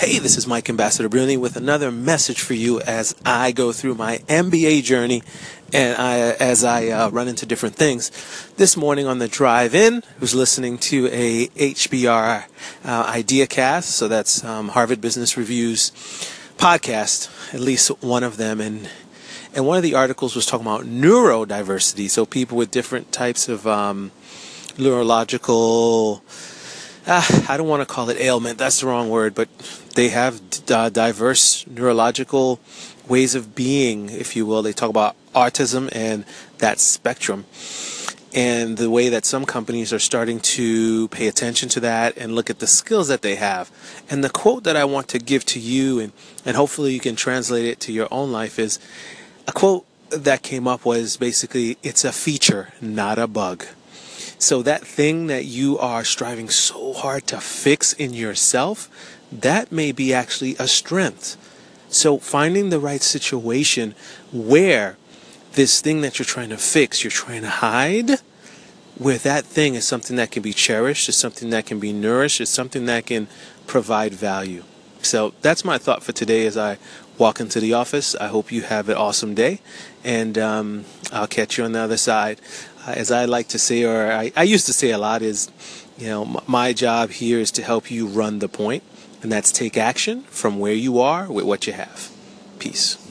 Hey, this is Mike Ambassador Bruni with another message for you as I go through my MBA journey and I, as I uh, run into different things. This morning on the drive in, I was listening to a HBR uh, IdeaCast, so that's um, Harvard Business Review's podcast, at least one of them, and and one of the articles was talking about neurodiversity, so people with different types of um, neurological. Uh, I don't want to call it ailment. That's the wrong word, but they have uh, diverse neurological ways of being, if you will. They talk about autism and that spectrum and the way that some companies are starting to pay attention to that and look at the skills that they have. And the quote that I want to give to you, and, and hopefully you can translate it to your own life, is a quote that came up was basically, it's a feature, not a bug. So that thing that you are striving so hard to fix in yourself, that may be actually a strength. So finding the right situation where this thing that you're trying to fix, you're trying to hide, where that thing is something that can be cherished, is something that can be nourished, is something that can provide value. So that's my thought for today as I walk into the office. I hope you have an awesome day, and um, I'll catch you on the other side. Uh, as I like to say, or I, I used to say a lot, is you know, m- my job here is to help you run the point, and that's take action from where you are with what you have. Peace.